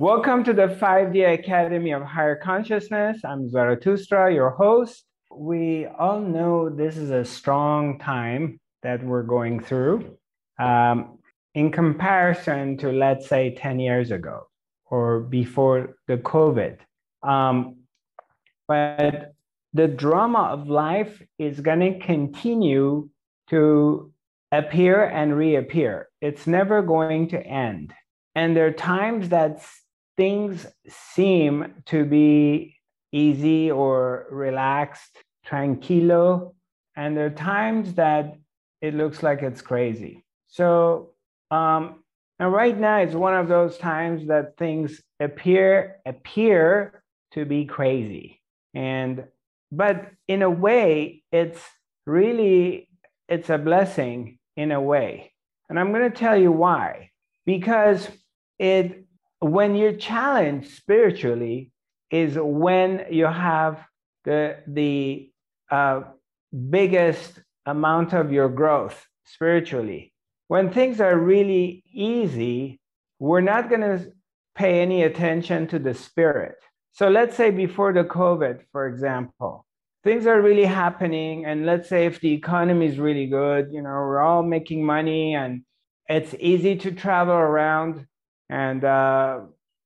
Welcome to the 5D Academy of Higher Consciousness. I'm Zarathustra, your host. We all know this is a strong time that we're going through um, in comparison to, let's say, 10 years ago or before the COVID. Um, but the drama of life is going to continue to appear and reappear. It's never going to end. And there are times that things seem to be easy or relaxed, tranquilo, and there are times that it looks like it's crazy. So, um, and right now it's one of those times that things appear appear to be crazy, and but in a way, it's really it's a blessing in a way, and I'm going to tell you why. Because it when you're challenged spiritually is when you have the the uh, biggest amount of your growth spiritually. When things are really easy, we're not going to pay any attention to the spirit. So let's say before the COVID, for example, things are really happening, and let's say if the economy is really good, you know, we're all making money and it's easy to travel around and, uh,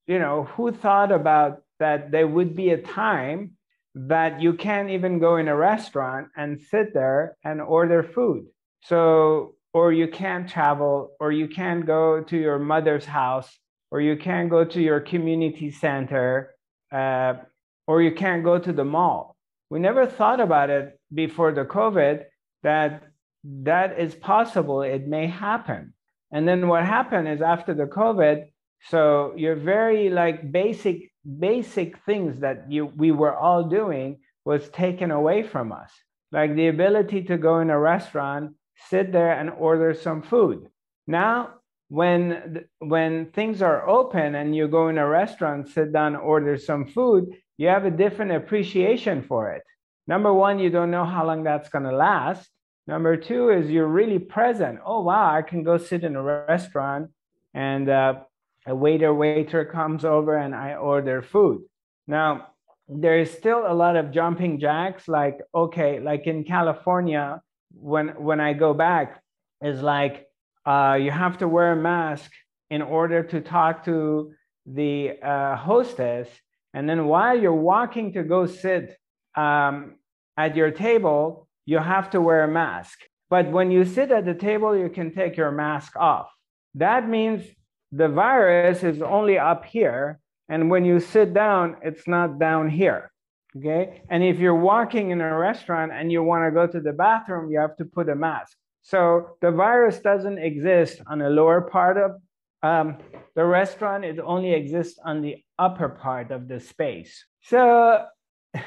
you know, who thought about that there would be a time that you can't even go in a restaurant and sit there and order food? So, or you can't travel, or you can't go to your mother's house, or you can't go to your community center, uh, or you can't go to the mall. We never thought about it before the COVID that that is possible. It may happen. And then what happened is after the COVID, so your very like basic basic things that you we were all doing was taken away from us. Like the ability to go in a restaurant, sit there and order some food. Now when when things are open and you go in a restaurant, sit down, order some food, you have a different appreciation for it. Number one, you don't know how long that's going to last. Number two is you're really present. Oh wow, I can go sit in a restaurant and uh, a waiter waiter comes over and I order food. Now, there is still a lot of jumping jacks like okay, like in California when when I go back is like uh, you have to wear a mask in order to talk to the uh, hostess and then while you're walking to go sit um, at your table, you have to wear a mask. But when you sit at the table, you can take your mask off. That means the virus is only up here. And when you sit down, it's not down here. Okay. And if you're walking in a restaurant and you want to go to the bathroom, you have to put a mask. So the virus doesn't exist on the lower part of um, the restaurant, it only exists on the upper part of the space. So it,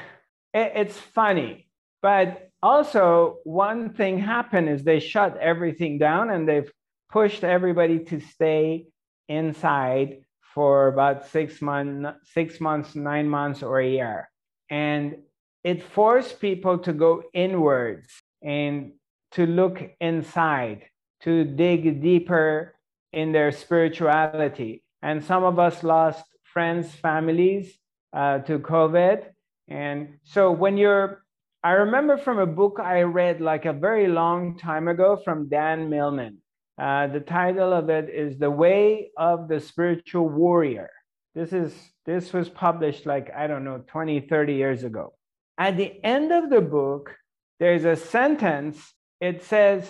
it's funny. But also, one thing happened is they shut everything down and they've pushed everybody to stay inside for about six months, six months, nine months, or a year. And it forced people to go inwards and to look inside, to dig deeper in their spirituality. And some of us lost friends, families uh, to COVID. And so when you're, I remember from a book I read like a very long time ago from Dan Millman. Uh, the title of it is The Way of the Spiritual Warrior. This is this was published like I don't know 20 30 years ago. At the end of the book there's a sentence it says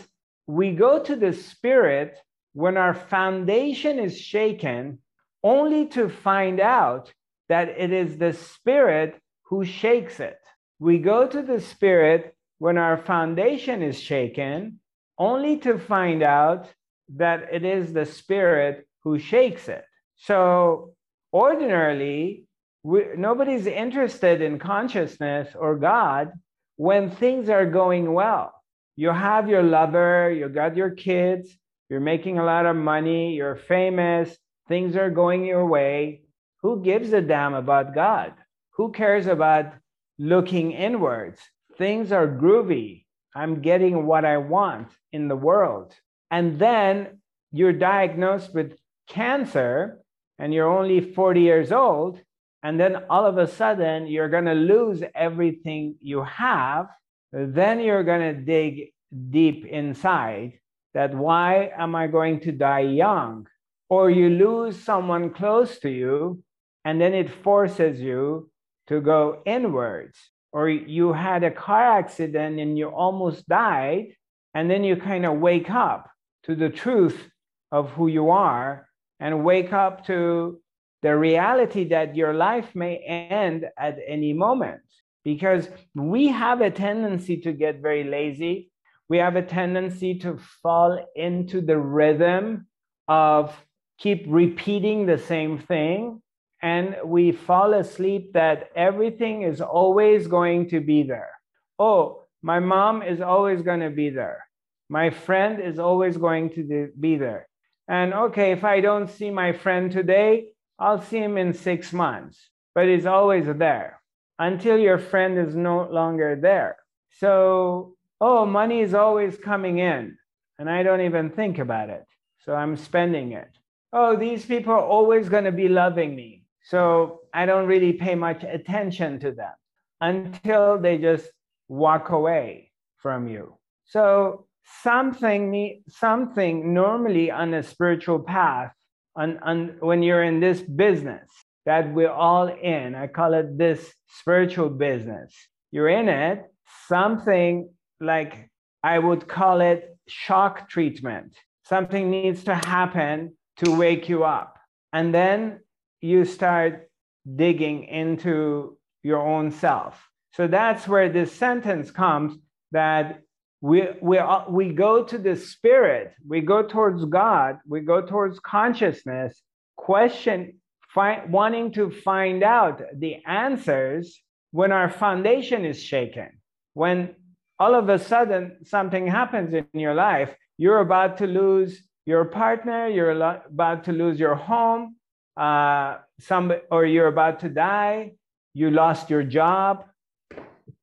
we go to the spirit when our foundation is shaken only to find out that it is the spirit who shakes it. We go to the spirit when our foundation is shaken only to find out that it is the spirit who shakes it. So, ordinarily, we, nobody's interested in consciousness or God when things are going well. You have your lover, you got your kids, you're making a lot of money, you're famous, things are going your way. Who gives a damn about God? Who cares about looking inwards? Things are groovy. I'm getting what I want in the world and then you're diagnosed with cancer and you're only 40 years old, and then all of a sudden you're going to lose everything you have, then you're going to dig deep inside that why am I going to die young? Or you lose someone close to you, and then it forces you to go inwards. Or you had a car accident and you almost died, and then you kind of wake up to the truth of who you are and wake up to the reality that your life may end at any moment because we have a tendency to get very lazy. We have a tendency to fall into the rhythm of keep repeating the same thing. And we fall asleep that everything is always going to be there. Oh, my mom is always going to be there. My friend is always going to be there. And okay, if I don't see my friend today, I'll see him in six months, but he's always there until your friend is no longer there. So, oh, money is always coming in, and I don't even think about it. So I'm spending it. Oh, these people are always going to be loving me. So I don't really pay much attention to them until they just walk away from you. So something, something normally on a spiritual path on, on when you're in this business that we're all in. I call it this spiritual business. You're in it, something like I would call it shock treatment. Something needs to happen to wake you up. And then you start digging into your own self. So that's where this sentence comes that we, we, we go to the spirit, we go towards God, we go towards consciousness, question, find, wanting to find out the answers when our foundation is shaken. When all of a sudden something happens in your life, you're about to lose your partner, you're about to lose your home, uh, some, or you're about to die, you lost your job,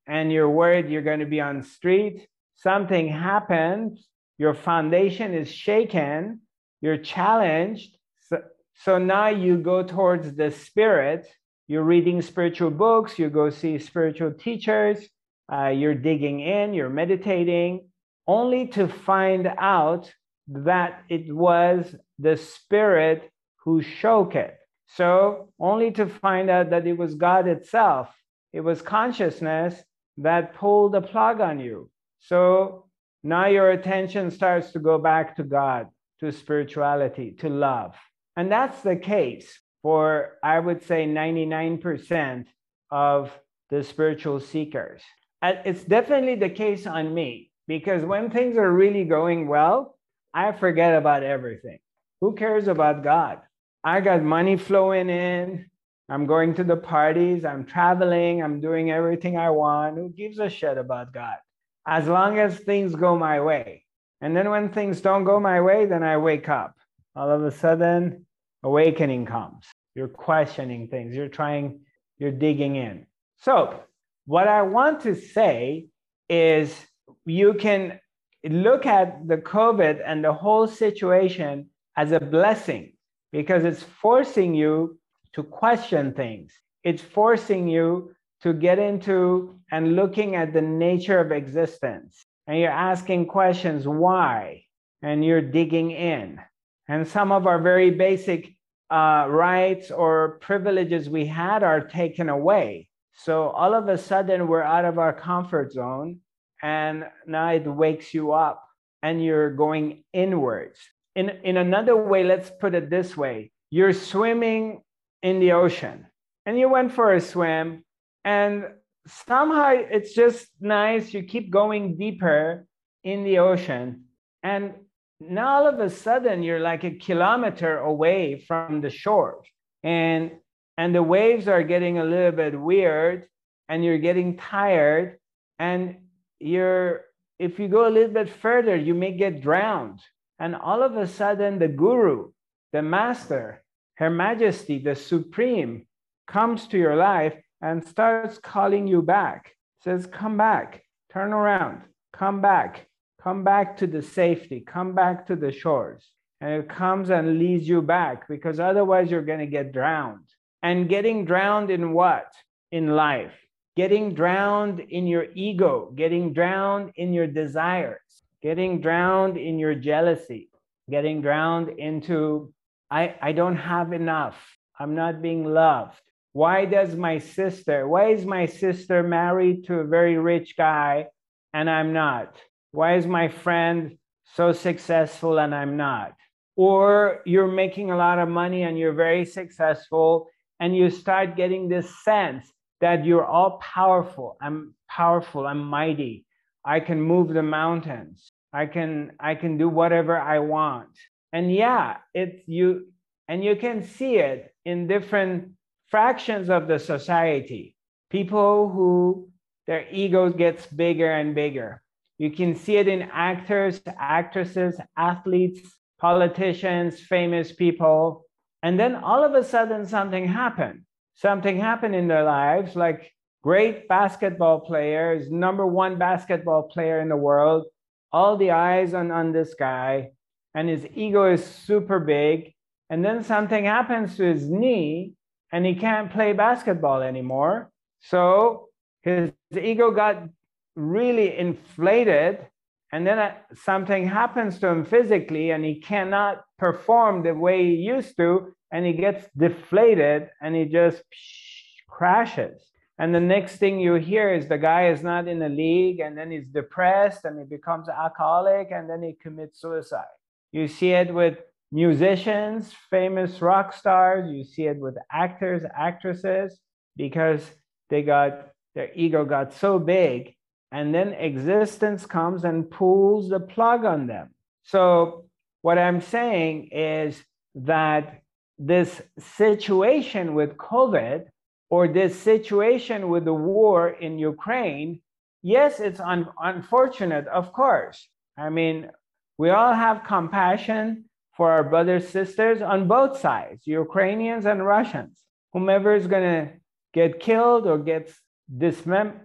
and you're worried you're going to be on the street something happens, your foundation is shaken, you're challenged. So, so now you go towards the spirit. You're reading spiritual books, you go see spiritual teachers, uh, you're digging in, you're meditating, only to find out that it was the spirit who shook it. So, only to find out that it was God itself, it was consciousness that pulled the plug on you. So now your attention starts to go back to God, to spirituality, to love. And that's the case for, I would say, 99% of the spiritual seekers. It's definitely the case on me because when things are really going well, I forget about everything. Who cares about God? I got money flowing in. I'm going to the parties. I'm traveling. I'm doing everything I want. Who gives a shit about God? As long as things go my way. And then when things don't go my way, then I wake up. All of a sudden, awakening comes. You're questioning things, you're trying, you're digging in. So, what I want to say is you can look at the COVID and the whole situation as a blessing because it's forcing you to question things. It's forcing you to get into and looking at the nature of existence. And you're asking questions, why? And you're digging in. And some of our very basic uh, rights or privileges we had are taken away. So all of a sudden, we're out of our comfort zone. And now it wakes you up and you're going inwards. In, in another way, let's put it this way you're swimming in the ocean and you went for a swim and somehow it's just nice. You keep going deeper in the ocean. And now all of a sudden you're like a kilometer away from the shore. And and the waves are getting a little bit weird and you're getting tired and you're if you go a little bit further you may get drowned and all of a sudden the guru the master her majesty the supreme comes to your life and starts calling you back. Says, come back, turn around, come back, come back to the safety, come back to the shores. and it comes and leads you back because otherwise you're going to get drowned. And getting drowned in what? In life. Getting drowned in your ego, getting drowned in your desires, getting drowned in your jealousy, getting drowned into, I, I don't have enough. I'm not being loved. Why does my sister, why is my sister married to a very rich guy and I'm not? Why is my friend so successful and I'm not? Or you're making a lot of money and you're very successful and you start getting this sense that you're all powerful. I'm powerful. I'm mighty. I can move the mountains. I can I can do whatever I want. And yeah, it's you and you can see it in different fractions of the society. People who their ego gets bigger and bigger. You can see it in actors, actresses, athletes, politicians, famous people. And then all of a sudden, something happened. Something happened in their lives, like great basketball players, number one basketball player in the world, all the eyes on, on this guy, and his ego is super big. And then something happens to his knee, and he can't play basketball anymore. So his ego got really inflated and then uh, something happens to him physically and he cannot perform the way he used to and he gets deflated and he just crashes and the next thing you hear is the guy is not in the league and then he's depressed and he becomes alcoholic and then he commits suicide you see it with musicians famous rock stars you see it with actors actresses because they got their ego got so big and then existence comes and pulls the plug on them. So, what I'm saying is that this situation with COVID or this situation with the war in Ukraine, yes, it's un- unfortunate, of course. I mean, we all have compassion for our brothers, sisters on both sides, Ukrainians and Russians. Whomever is going to get killed or gets dismembered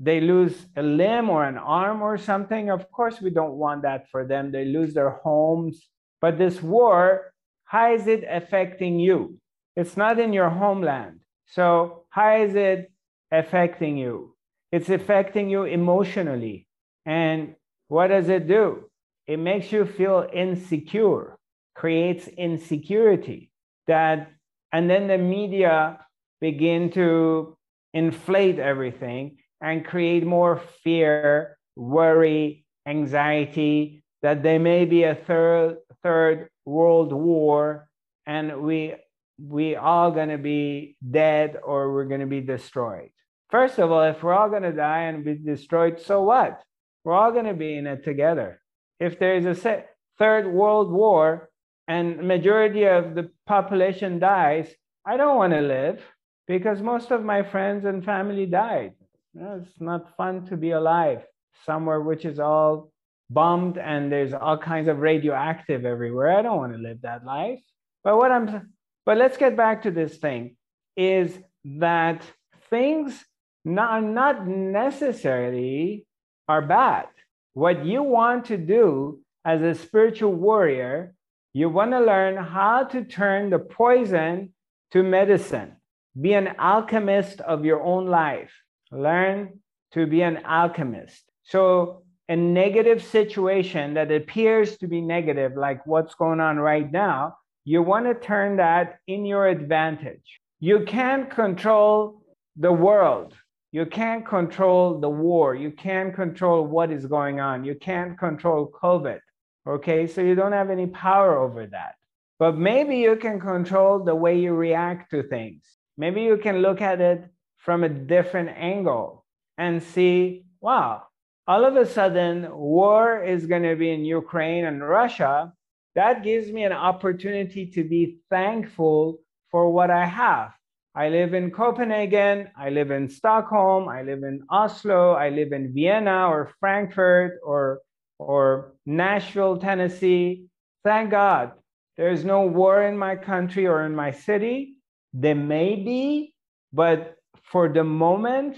they lose a limb or an arm or something, of course, we don't want that for them. They lose their homes. But this war, how is it affecting you? It's not in your homeland. So, how is it affecting you? It's affecting you emotionally. And what does it do? It makes you feel insecure, creates insecurity that, and then the media begin to inflate everything and create more fear, worry, anxiety that there may be a third third world war and we we all going to be dead or we're going to be destroyed. First of all, if we're all going to die and be destroyed, so what? We're all going to be in it together. If there is a third world war and majority of the population dies, I don't want to live because most of my friends and family died. You know, it's not fun to be alive somewhere which is all bombed and there's all kinds of radioactive everywhere. I don't want to live that life. But what I'm but let's get back to this thing is that things not, not necessarily are bad. What you want to do as a spiritual warrior, you want to learn how to turn the poison to medicine. Be an alchemist of your own life learn to be an alchemist. So, a negative situation that appears to be negative, like what's going on right now, you want to turn that in your advantage. You can't control the world. You can't control the war. You can't control what is going on. You can't control COVID. Okay, so you don't have any power over that. But maybe you can control the way you react to things. Maybe you can look at it from a different angle and see, wow, all of a sudden war is going to be in Ukraine and Russia. That gives me an opportunity to be thankful for what I have. I live in Copenhagen, I live in Stockholm, I live in Oslo, I live in Vienna or Frankfurt or, or Nashville, Tennessee. Thank God there's no war in my country or in my city. There may be, but for the moment,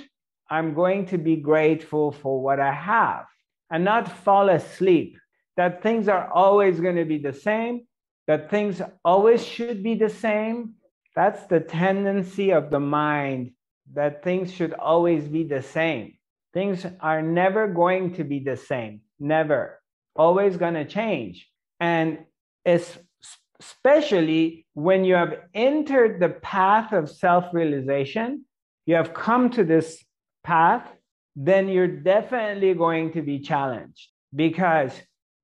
I'm going to be grateful for what I have and not fall asleep that things are always going to be the same, that things always should be the same. That's the tendency of the mind that things should always be the same. Things are never going to be the same, never. Always going to change. And especially when you have entered the path of self realization, you have come to this path, then you're definitely going to be challenged because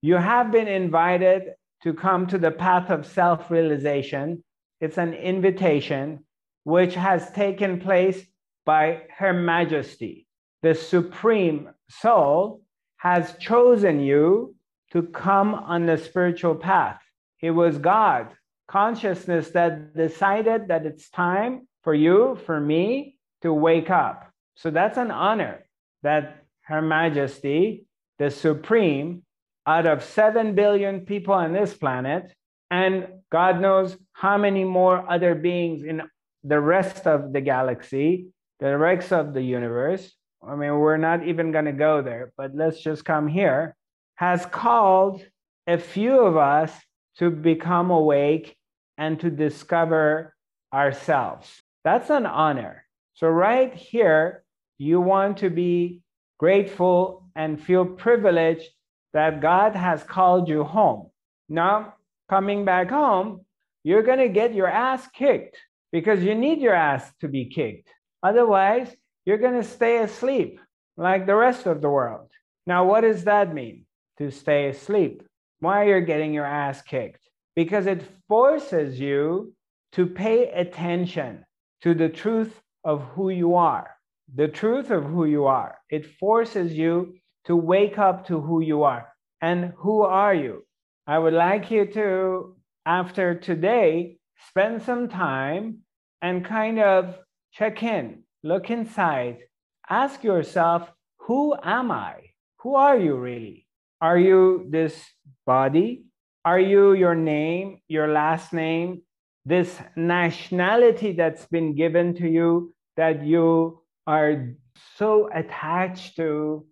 you have been invited to come to the path of self realization. It's an invitation which has taken place by Her Majesty. The Supreme Soul has chosen you to come on the spiritual path. It was God, consciousness, that decided that it's time for you, for me, to wake up. So that's an honor that Her Majesty, the Supreme, out of 7 billion people on this planet, and God knows how many more other beings in the rest of the galaxy, the rest of the universe. I mean, we're not even going to go there, but let's just come here. Has called a few of us to become awake and to discover ourselves. That's an honor. So, right here, you want to be grateful and feel privileged that God has called you home. Now, coming back home, you're going to get your ass kicked because you need your ass to be kicked. Otherwise, you're going to stay asleep like the rest of the world. Now, what does that mean? To stay asleep. Why you're getting your ass kicked? Because it forces you to pay attention to the truth of who you are. The truth of who you are. It forces you to wake up to who you are. And who are you? I would like you to, after today, spend some time and kind of check in, look inside, ask yourself, who am I? Who are you really? Are you this body? Are you your name, your last name, this nationality that's been given to you that you are so attached to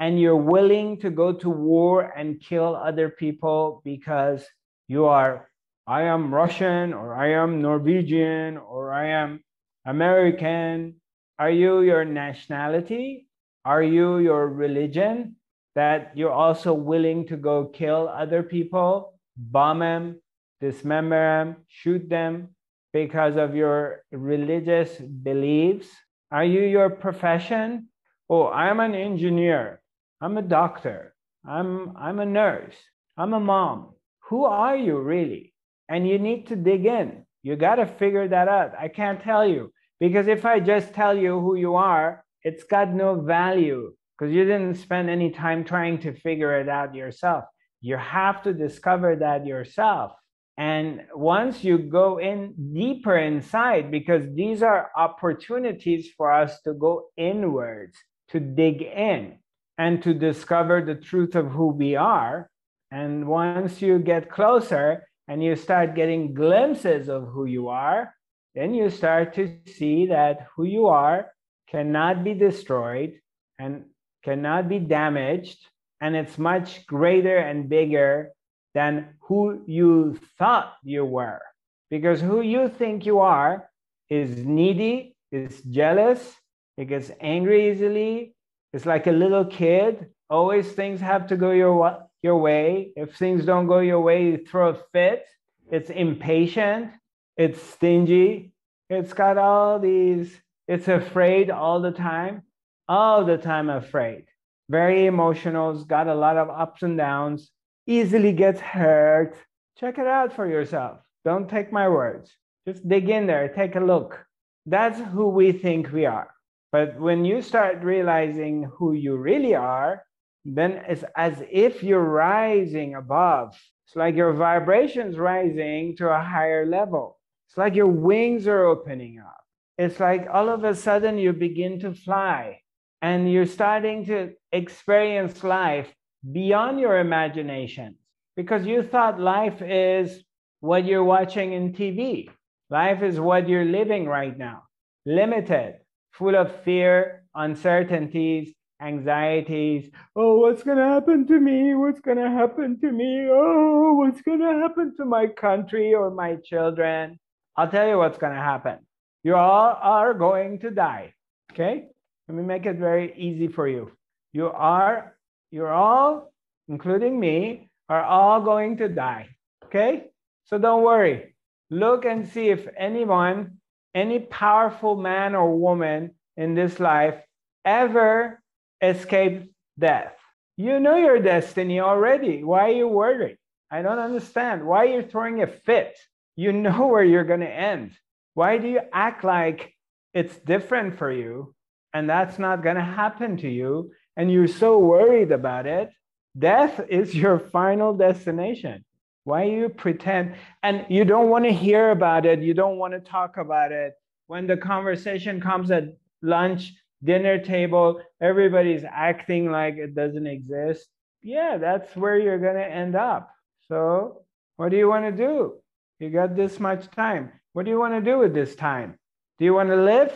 and you're willing to go to war and kill other people because you are, I am Russian or I am Norwegian or I am American. Are you your nationality? Are you your religion? That you're also willing to go kill other people, bomb them, dismember them, shoot them because of your religious beliefs? Are you your profession? Oh, I'm an engineer. I'm a doctor. I'm, I'm a nurse. I'm a mom. Who are you really? And you need to dig in. You got to figure that out. I can't tell you because if I just tell you who you are, it's got no value because you didn't spend any time trying to figure it out yourself. You have to discover that yourself. And once you go in deeper inside, because these are opportunities for us to go inwards, to dig in and to discover the truth of who we are. And once you get closer and you start getting glimpses of who you are, then you start to see that who you are cannot be destroyed and cannot be damaged. And it's much greater and bigger than who you thought you were. Because who you think you are is needy, is jealous, it gets angry easily, it's like a little kid. Always things have to go your, your way. If things don't go your way, you throw a fit. It's impatient. It's stingy. It's got all these, it's afraid all the time, all the time afraid. Very emotional. It's got a lot of ups and downs. Easily gets hurt. Check it out for yourself. Don't take my words. Just dig in there, take a look. That's who we think we are. But when you start realizing who you really are, then it's as if you're rising above. It's like your vibrations rising to a higher level. It's like your wings are opening up. It's like all of a sudden you begin to fly and you're starting to experience life beyond your imagination because you thought life is what you're watching in TV. Life is what you're living right now, limited full of fear, uncertainties, anxieties. Oh, what's going to happen to me? What's going to happen to me? Oh, what's going to happen to my country or my children? I'll tell you what's going to happen. You all are going to die. Okay? Let me make it very easy for you. You are, you're all, including me, are all going to die. Okay? So don't worry. Look and see if anyone, any powerful man or woman in this life ever escaped death. You know your destiny already. Why are you worried? I don't understand. Why are you throwing a fit? You know where you're going to end. Why do you act like it's different for you and that's not going to happen to you? And you're so worried about it. Death is your final destination. Why you pretend? And you don't want to hear about it. You don't want to talk about it. When the conversation comes at lunch, dinner table, everybody's acting like it doesn't exist. Yeah, that's where you're going to end up. So, what do you want to do? You got this much time. What do you want to do with this time? Do you want to live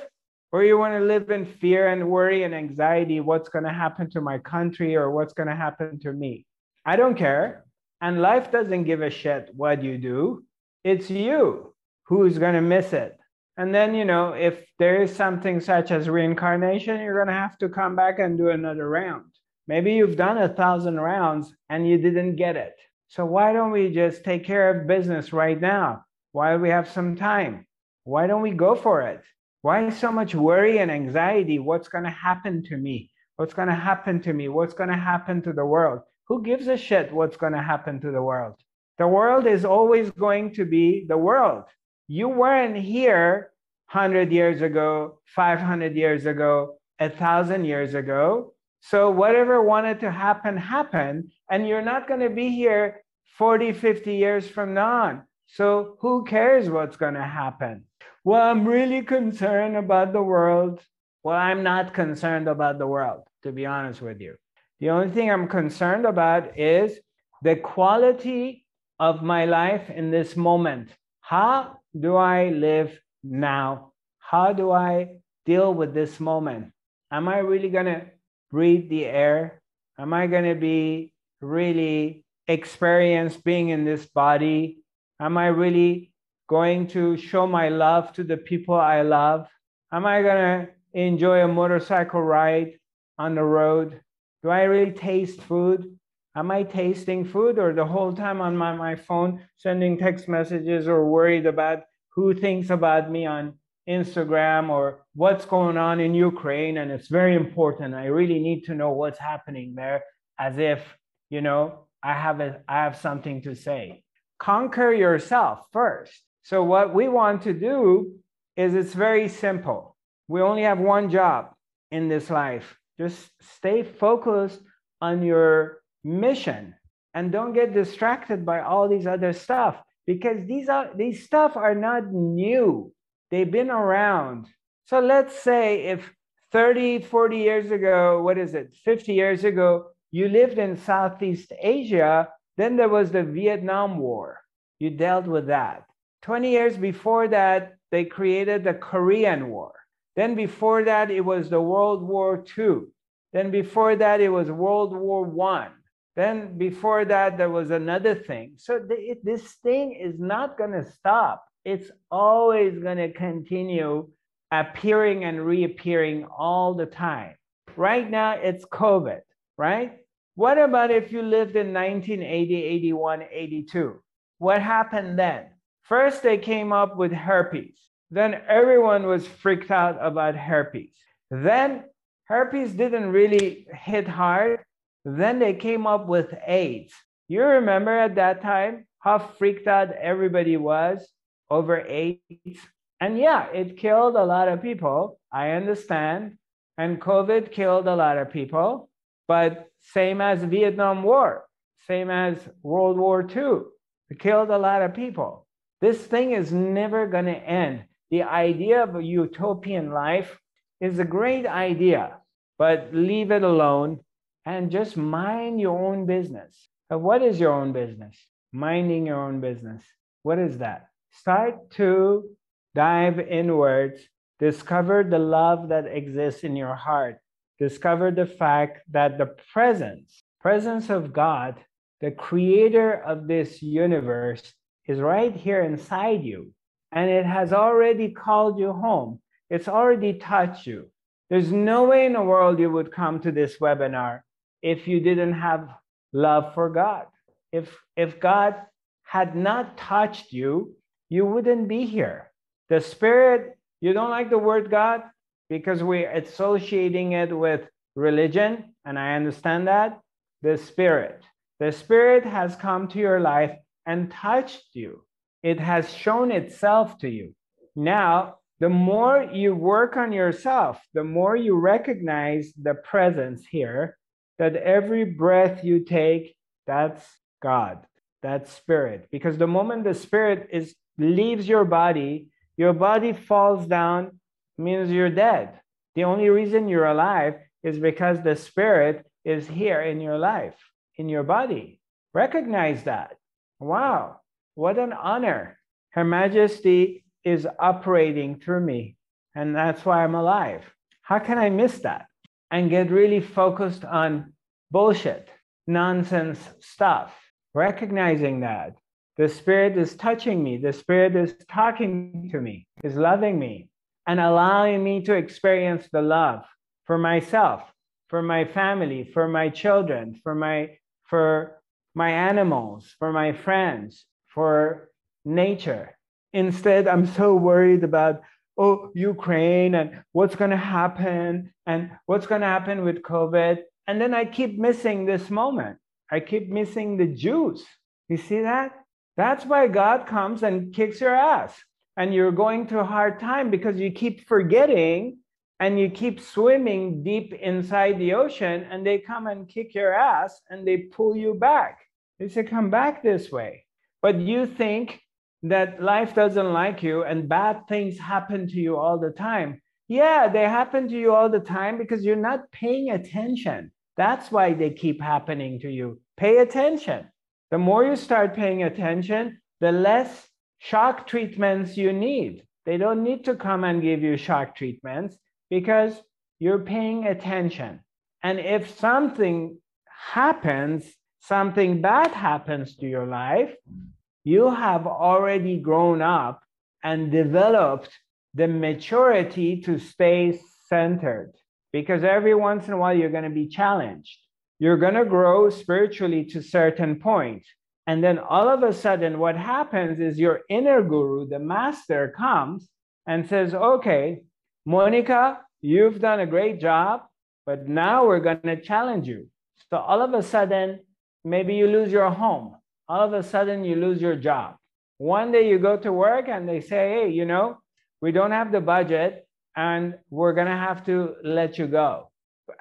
or you want to live in fear and worry and anxiety what's going to happen to my country or what's going to happen to me? I don't care. And life doesn't give a shit what you do. It's you who's going to miss it. And then, you know, if there is something such as reincarnation, you're going to have to come back and do another round. Maybe you've done a thousand rounds and you didn't get it. So why don't we just take care of business right now while we have some time? Why don't we go for it? Why so much worry and anxiety? What's going to happen to me? What's going to happen to me? What's going to happen to the world? Who gives a shit what's going to happen to the world? The world is always going to be the world. You weren't here 100 years ago, 500 years ago, a thousand years ago. So whatever wanted to happen, happened. And you're not going to be here 40, 50 years from now on. So who cares what's going to happen? Well, I'm really concerned about the world. Well, I'm not concerned about the world, to be honest with you. The only thing I'm concerned about is the quality of my life in this moment. How do I live now? How do I deal with this moment? Am I really going to breathe the air? Am I going to be really experience being in this body? Am I really going to show my love to the people I love? Am I going to enjoy a motorcycle ride on the road? Do I really taste food? Am I tasting food or the whole time on my, my phone sending text messages or worried about who thinks about me on Instagram or what's going on in Ukraine? And it's very important. I really need to know what's happening there as if, you know, I have a, I have something to say. Conquer yourself first. So what we want to do is it's very simple. We only have one job in this life. Just stay focused on your mission and don't get distracted by all these other stuff because these are these stuff are not new. They've been around. So let's say if 30, 40 years ago, what is it? 50 years ago, you lived in Southeast Asia, then there was the Vietnam War. You dealt with that. 20 years before that, they created the Korean War. Then before that, it was the World War II. Then before that, it was World War One. Then before that, there was another thing. So th- this thing is not going to stop. It's always going to continue appearing and reappearing all the time. Right now, it's COVID, right? What about if you lived in 1980, 81, 82? What happened then? First, they came up with herpes. Then everyone was freaked out about herpes. Then herpes didn't really hit hard. Then they came up with AIDS. You remember at that time how freaked out everybody was over AIDS? And yeah, it killed a lot of people. I understand. And COVID killed a lot of people. But same as Vietnam War, same as World War II, it killed a lot of people. This thing is never going to end. The idea of a utopian life is a great idea, but leave it alone and just mind your own business. What is your own business? Minding your own business. What is that? Start to dive inwards, discover the love that exists in your heart discover the fact that the presence, presence of God, the creator of this universe, is right here inside you. And it has already called you home. It's already touched you. There's no way in the world you would come to this webinar if you didn't have love for God. If, if God had not touched you, you wouldn't be here. The Spirit, you don't like the word God because we're associating it with religion, and I understand that. The Spirit. The Spirit has come to your life and touched you, it has shown itself to you. Now, the more you work on yourself, the more you recognize the presence here, that every breath you take, that's God, that's spirit. Because the moment the spirit is leaves your body, your body falls down, means you're dead. The only reason you're alive is because the spirit is here in your life, in your body. Recognize that. Wow, what an honor. Her Majesty is operating through me, and that's why I'm alive. How can I miss that and get really focused on bullshit, nonsense stuff? Recognizing that the Spirit is touching me, the Spirit is talking to me, is loving me, and allowing me to experience the love for myself, for my family, for my children, for my for my animals, for my friends, for nature. Instead, I'm so worried about, oh, Ukraine and what's going to happen and what's going to happen with COVID. And then I keep missing this moment. I keep missing the Jews. You see that? That's why God comes and kicks your ass. And you're going through a hard time because you keep forgetting and you keep swimming deep inside the ocean and they come and kick your ass and they pull you back. They say, come back this way. But you think that life doesn't like you and bad things happen to you all the time. Yeah, they happen to you all the time because you're not paying attention. That's why they keep happening to you. Pay attention. The more you start paying attention, the less shock treatments you need. They don't need to come and give you shock treatments because you're paying attention. And if something happens, something bad happens to your life, you have already grown up and developed the maturity to stay centered because every once in a while you're going to be challenged. You're going to grow spiritually to certain point. And then all of a sudden, what happens is your inner guru, the master, comes and says, Okay, Monica, you've done a great job, but now we're going to challenge you. So all of a sudden, maybe you lose your home all of a sudden you lose your job. One day you go to work and they say, hey, you know, we don't have the budget and we're going to have to let you go.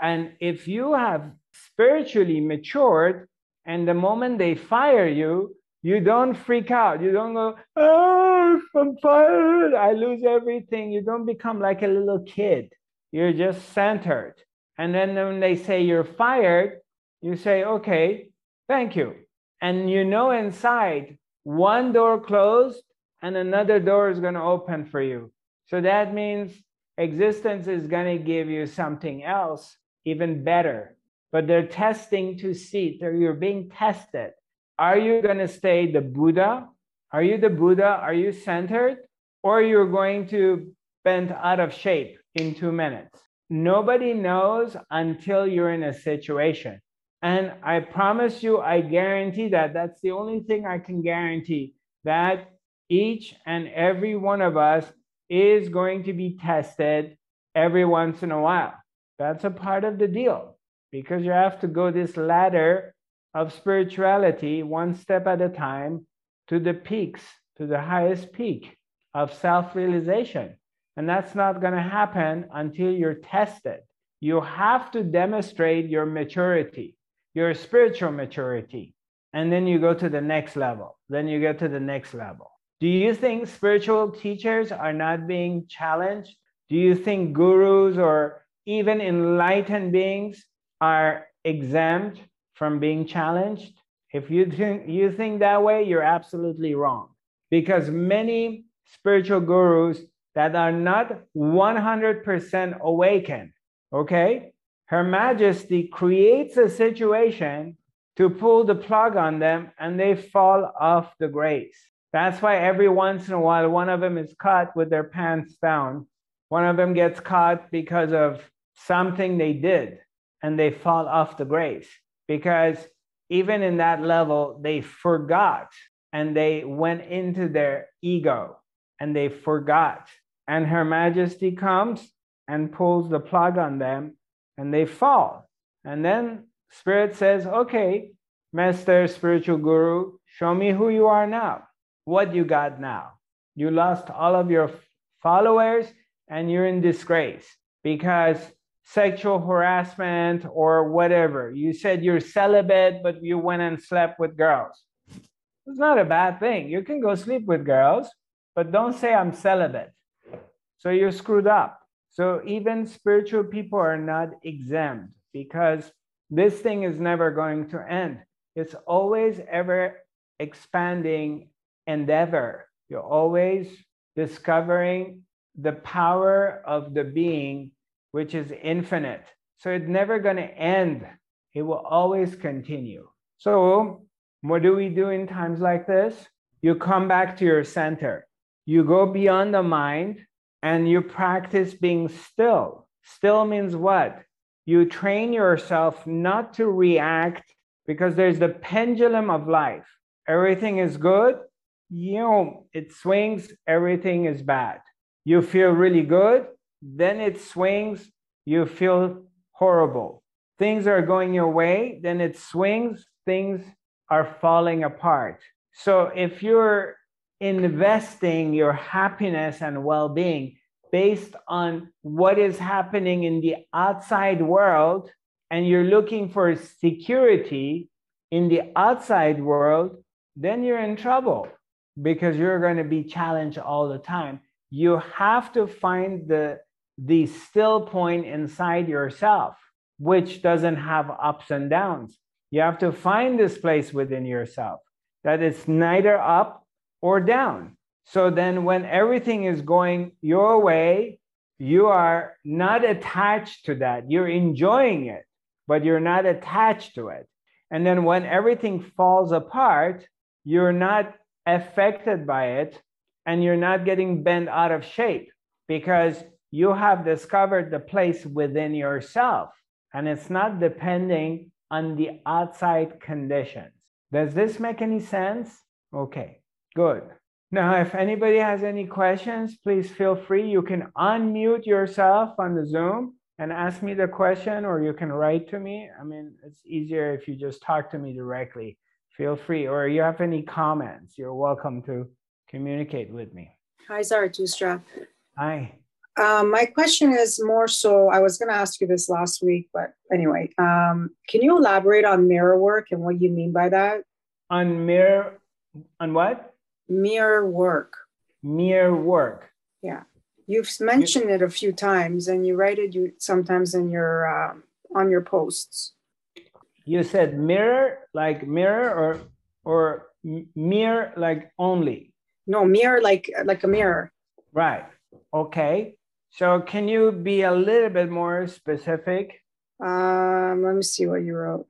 And if you have spiritually matured and the moment they fire you, you don't freak out. You don't go, oh, I'm fired. I lose everything. You don't become like a little kid. You're just centered. And then when they say you're fired, you say, okay, thank you and you know inside one door closed and another door is going to open for you. So that means existence is going to give you something else, even better. But they're testing to see, that you're being tested. Are you going to stay the Buddha? Are you the Buddha? Are you centered? Or you're going to bend out of shape in two minutes? Nobody knows until you're in a situation. And I promise you, I guarantee that that's the only thing I can guarantee that each and every one of us is going to be tested every once in a while. That's a part of the deal because you have to go this ladder of spirituality one step at a time to the peaks, to the highest peak of self realization. And that's not going to happen until you're tested. You have to demonstrate your maturity your spiritual maturity. And then you go to the next level. Then you get to the next level. Do you think spiritual teachers are not being challenged? Do you think gurus or even enlightened beings are exempt from being challenged? If you think you think that way, you're absolutely wrong. Because many spiritual gurus that are not 100% awakened, okay? Her Majesty creates a situation to pull the plug on them and they fall off the grace. That's why every once in a while, one of them is caught with their pants down. One of them gets caught because of something they did and they fall off the grace because even in that level, they forgot and they went into their ego and they forgot. And Her Majesty comes and pulls the plug on them and they fall. And then Spirit says, Okay, Master Spiritual Guru, show me who you are now. What you got now? You lost all of your followers and you're in disgrace because sexual harassment or whatever. You said you're celibate, but you went and slept with girls. It's not a bad thing. You can go sleep with girls, but don't say I'm celibate. So you're screwed up. So even spiritual people are not exempt because this thing is never going to end. It's always ever expanding endeavor. You're always discovering the power of the being which is infinite. So it's never going to end, it will always continue. So, what do we do in times like this? You come back to your center, you go beyond the mind, and you practice being still. Still means what? You train yourself not to react because there's the pendulum of life. Everything is good, you know, it swings, everything is bad. You feel really good, then it swings, you feel horrible. Things are going your way, then it swings, things are falling apart. So if you're investing your happiness and well being based on what is happening in the outside world, and you're looking for security in the outside world, then you're in trouble because you're going to be challenged all the time. You have to find the the still point inside yourself which doesn't have ups and downs. You have to find this place within yourself that it's neither up or down so then when everything is going your way you are not attached to that you're enjoying it but you're not attached to it and then when everything falls apart you're not affected by it and you're not getting bent out of shape because you have discovered the place within yourself and it's not depending on the outside conditions. Does this make any sense? Okay, good. Now, if anybody has any questions, please feel free. You can unmute yourself on the Zoom and ask me the question, or you can write to me. I mean, it's easier if you just talk to me directly. Feel free, or you have any comments, you're welcome to communicate with me. Hi, Zarathustra. Hi. Um, my question is more so, I was going to ask you this last week, but anyway, um, can you elaborate on mirror work and what you mean by that? On mirror, on what? Mirror work. Mirror work. Yeah. You've mentioned it a few times and you write it you sometimes in your um, on your posts. You said mirror like mirror or or mirror like only no mirror like like a mirror right okay so can you be a little bit more specific um let me see what you wrote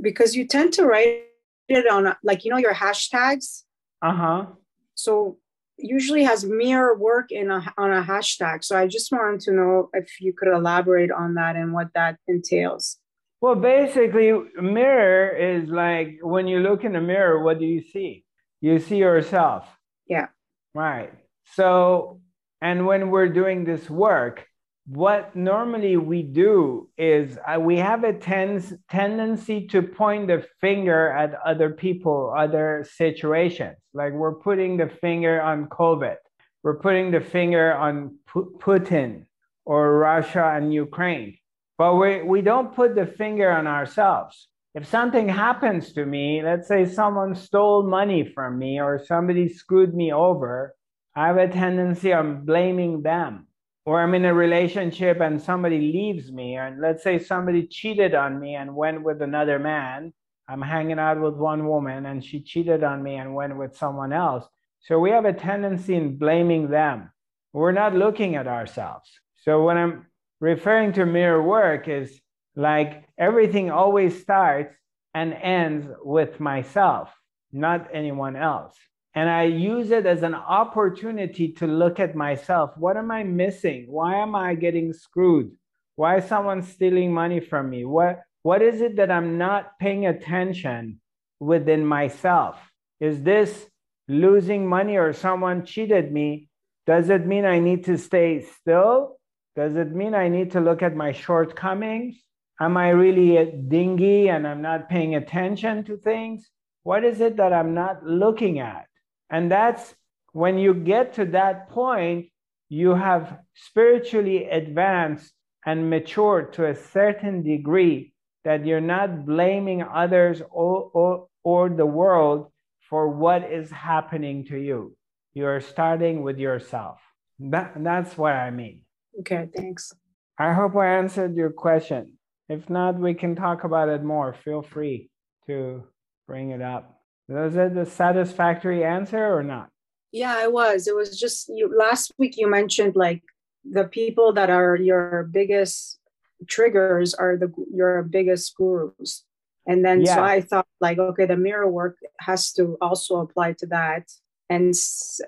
because you tend to write it on like you know your hashtags uh-huh. So usually has mirror work in a, on a hashtag. So i just wanted to know if you could elaborate on that and what that entails. Well basically mirror is like when you look in the mirror what do you see? You see yourself. Yeah. Right. So, and when we're doing this work, what normally we do is uh, we have a ten- tendency to point the finger at other people, other situations. Like we're putting the finger on COVID, we're putting the finger on P- Putin or Russia and Ukraine. But we, we don't put the finger on ourselves if something happens to me, let's say someone stole money from me or somebody screwed me over, I have a tendency of blaming them. Or I'm in a relationship and somebody leaves me, and let's say somebody cheated on me and went with another man. I'm hanging out with one woman and she cheated on me and went with someone else. So we have a tendency in blaming them. We're not looking at ourselves. So when I'm referring to mirror work is like everything always starts and ends with myself, not anyone else. And I use it as an opportunity to look at myself. What am I missing? Why am I getting screwed? Why is someone stealing money from me? What, what is it that I'm not paying attention within myself? Is this losing money or someone cheated me? Does it mean I need to stay still? Does it mean I need to look at my shortcomings? Am I really a dingy and I'm not paying attention to things? What is it that I'm not looking at? And that's when you get to that point, you have spiritually advanced and matured to a certain degree that you're not blaming others or, or, or the world for what is happening to you. You're starting with yourself. That, that's what I mean. Okay, thanks. I hope I answered your question. If not, we can talk about it more. Feel free to bring it up. Was it the satisfactory answer or not? Yeah, it was. It was just you last week you mentioned like the people that are your biggest triggers are the your biggest gurus. And then yeah. so I thought like okay, the mirror work has to also apply to that and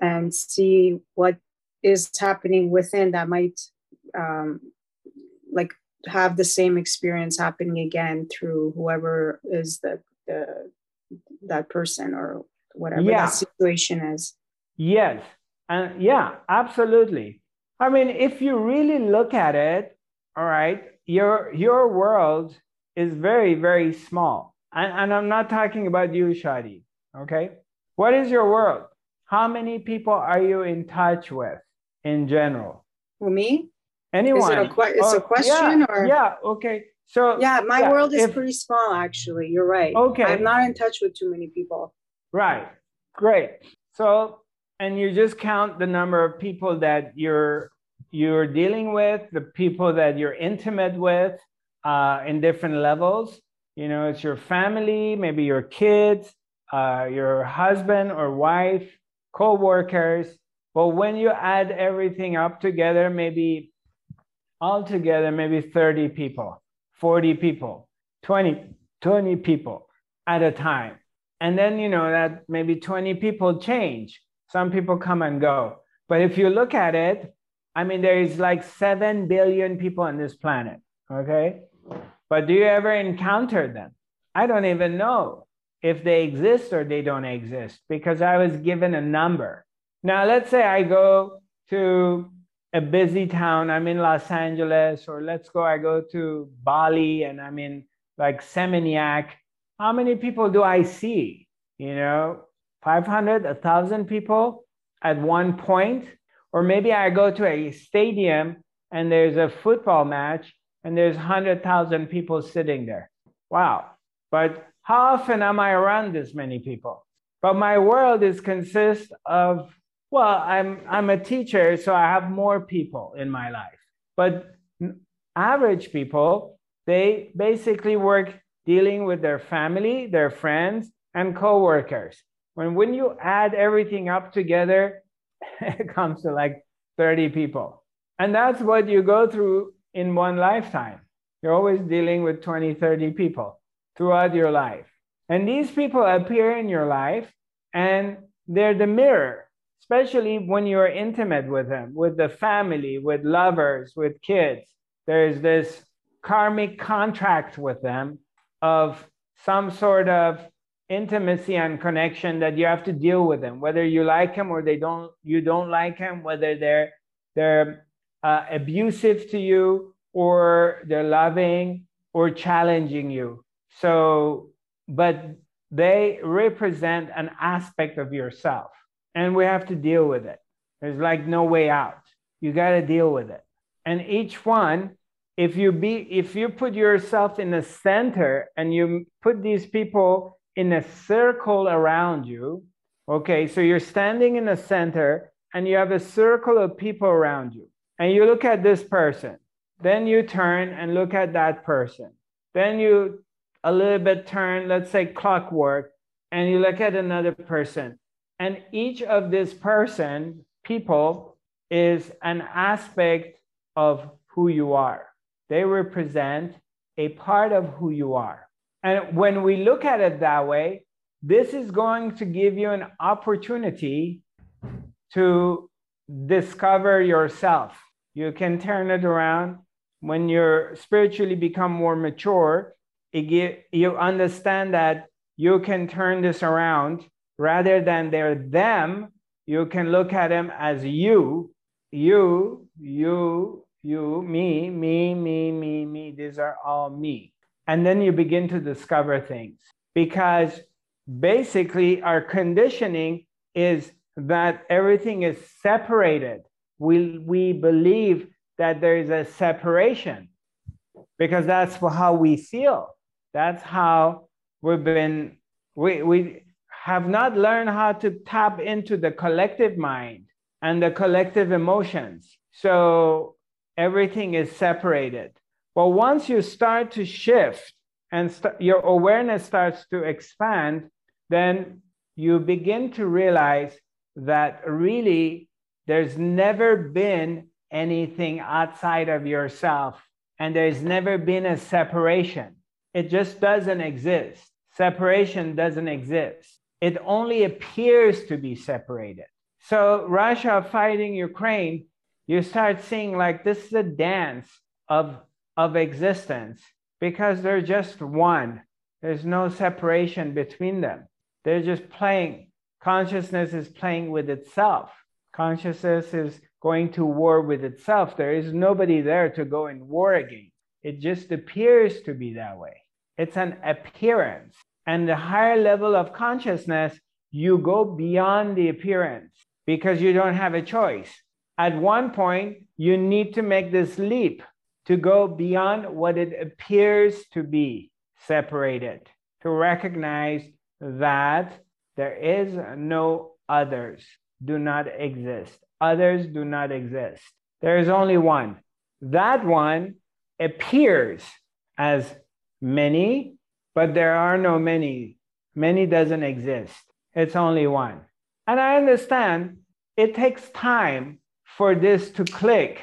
and see what is happening within that might um like have the same experience happening again through whoever is the, the that person or whatever yeah. that situation is. Yes. And yeah, absolutely. I mean, if you really look at it, all right, your your world is very, very small. And, and I'm not talking about you, Shadi. Okay. What is your world? How many people are you in touch with in general? For me? Anyone? Is it a, que- it's oh, a question yeah, or? Yeah. Okay. So yeah, my yeah, world is if, pretty small. Actually, you're right. Okay. I'm not in touch with too many people. Right. Great. So and you just count the number of people that you're you're dealing with, the people that you're intimate with uh, in different levels. You know, it's your family, maybe your kids, uh, your husband or wife, co-workers. But when you add everything up together, maybe altogether maybe 30 people, 40 people, 20, 20 people at a time. And then, you know, that maybe 20 people change. Some people come and go. But if you look at it, I mean, there is like 7 billion people on this planet. Okay. But do you ever encounter them? I don't even know if they exist or they don't exist because I was given a number. Now, let's say I go to a busy town. I'm in Los Angeles, or let's go, I go to Bali and I'm in like Seminyak. How many people do I see? You know, 500, 1,000 people at one point? Or maybe I go to a stadium and there's a football match and there's 100,000 people sitting there. Wow. But how often am I around this many people? But my world is consist of well, I'm I'm a teacher, so I have more people in my life. But average people, they basically work dealing with their family, their friends, and coworkers. When when you add everything up together, it comes to like 30 people. And that's what you go through in one lifetime. You're always dealing with 20, 30 people throughout your life. And these people appear in your life and they're the mirror especially when you're intimate with them, with the family, with lovers, with kids. There's this karmic contract with them of some sort of intimacy and connection that you have to deal with them, whether you like them or they don't, you don't like them, whether they're they're uh, abusive to you or they're loving or challenging you. So, but they represent an aspect of yourself and we have to deal with it. There's like no way out. You got to deal with it. And each one, if you be, if you put yourself in the center and you put these people in a circle around you, okay, so you're standing in the center and you have a circle of people around you, and you look at this person, then you turn and look at that person, then you a little bit turn, let's say clockwork, and you look at another person and each of this person, people, is an aspect of who you are. They represent a part of who you are. And when we look at it that way, this is going to give you an opportunity to discover yourself. You can turn it around when you're spiritually become more mature. You understand that you can turn this around rather than they're them. You can look at them as you, you, you, you, me, me, me, me, me. These are all me. And then you begin to discover things because basically our conditioning is that everything is separated. We, we believe that there is a separation because that's how we feel. That's how we've been, we, we have not learned how to tap into the collective mind and the collective emotions. So everything is separated. But once you start to shift and st- your awareness starts to expand, then you begin to realize that really there's never been anything outside of yourself and there's never been a separation. It just doesn't exist. Separation doesn't exist. It only appears to be separated. So, Russia fighting Ukraine, you start seeing like this is a dance of, of existence because they're just one. There's no separation between them. They're just playing. Consciousness is playing with itself. Consciousness is going to war with itself. There is nobody there to go in war against. It just appears to be that way. It's an appearance. And the higher level of consciousness, you go beyond the appearance because you don't have a choice. At one point, you need to make this leap to go beyond what it appears to be separated, to recognize that there is no others, do not exist. Others do not exist. There is only one. That one appears as many, but there are no many. Many doesn't exist. It's only one. And I understand it takes time for this to click.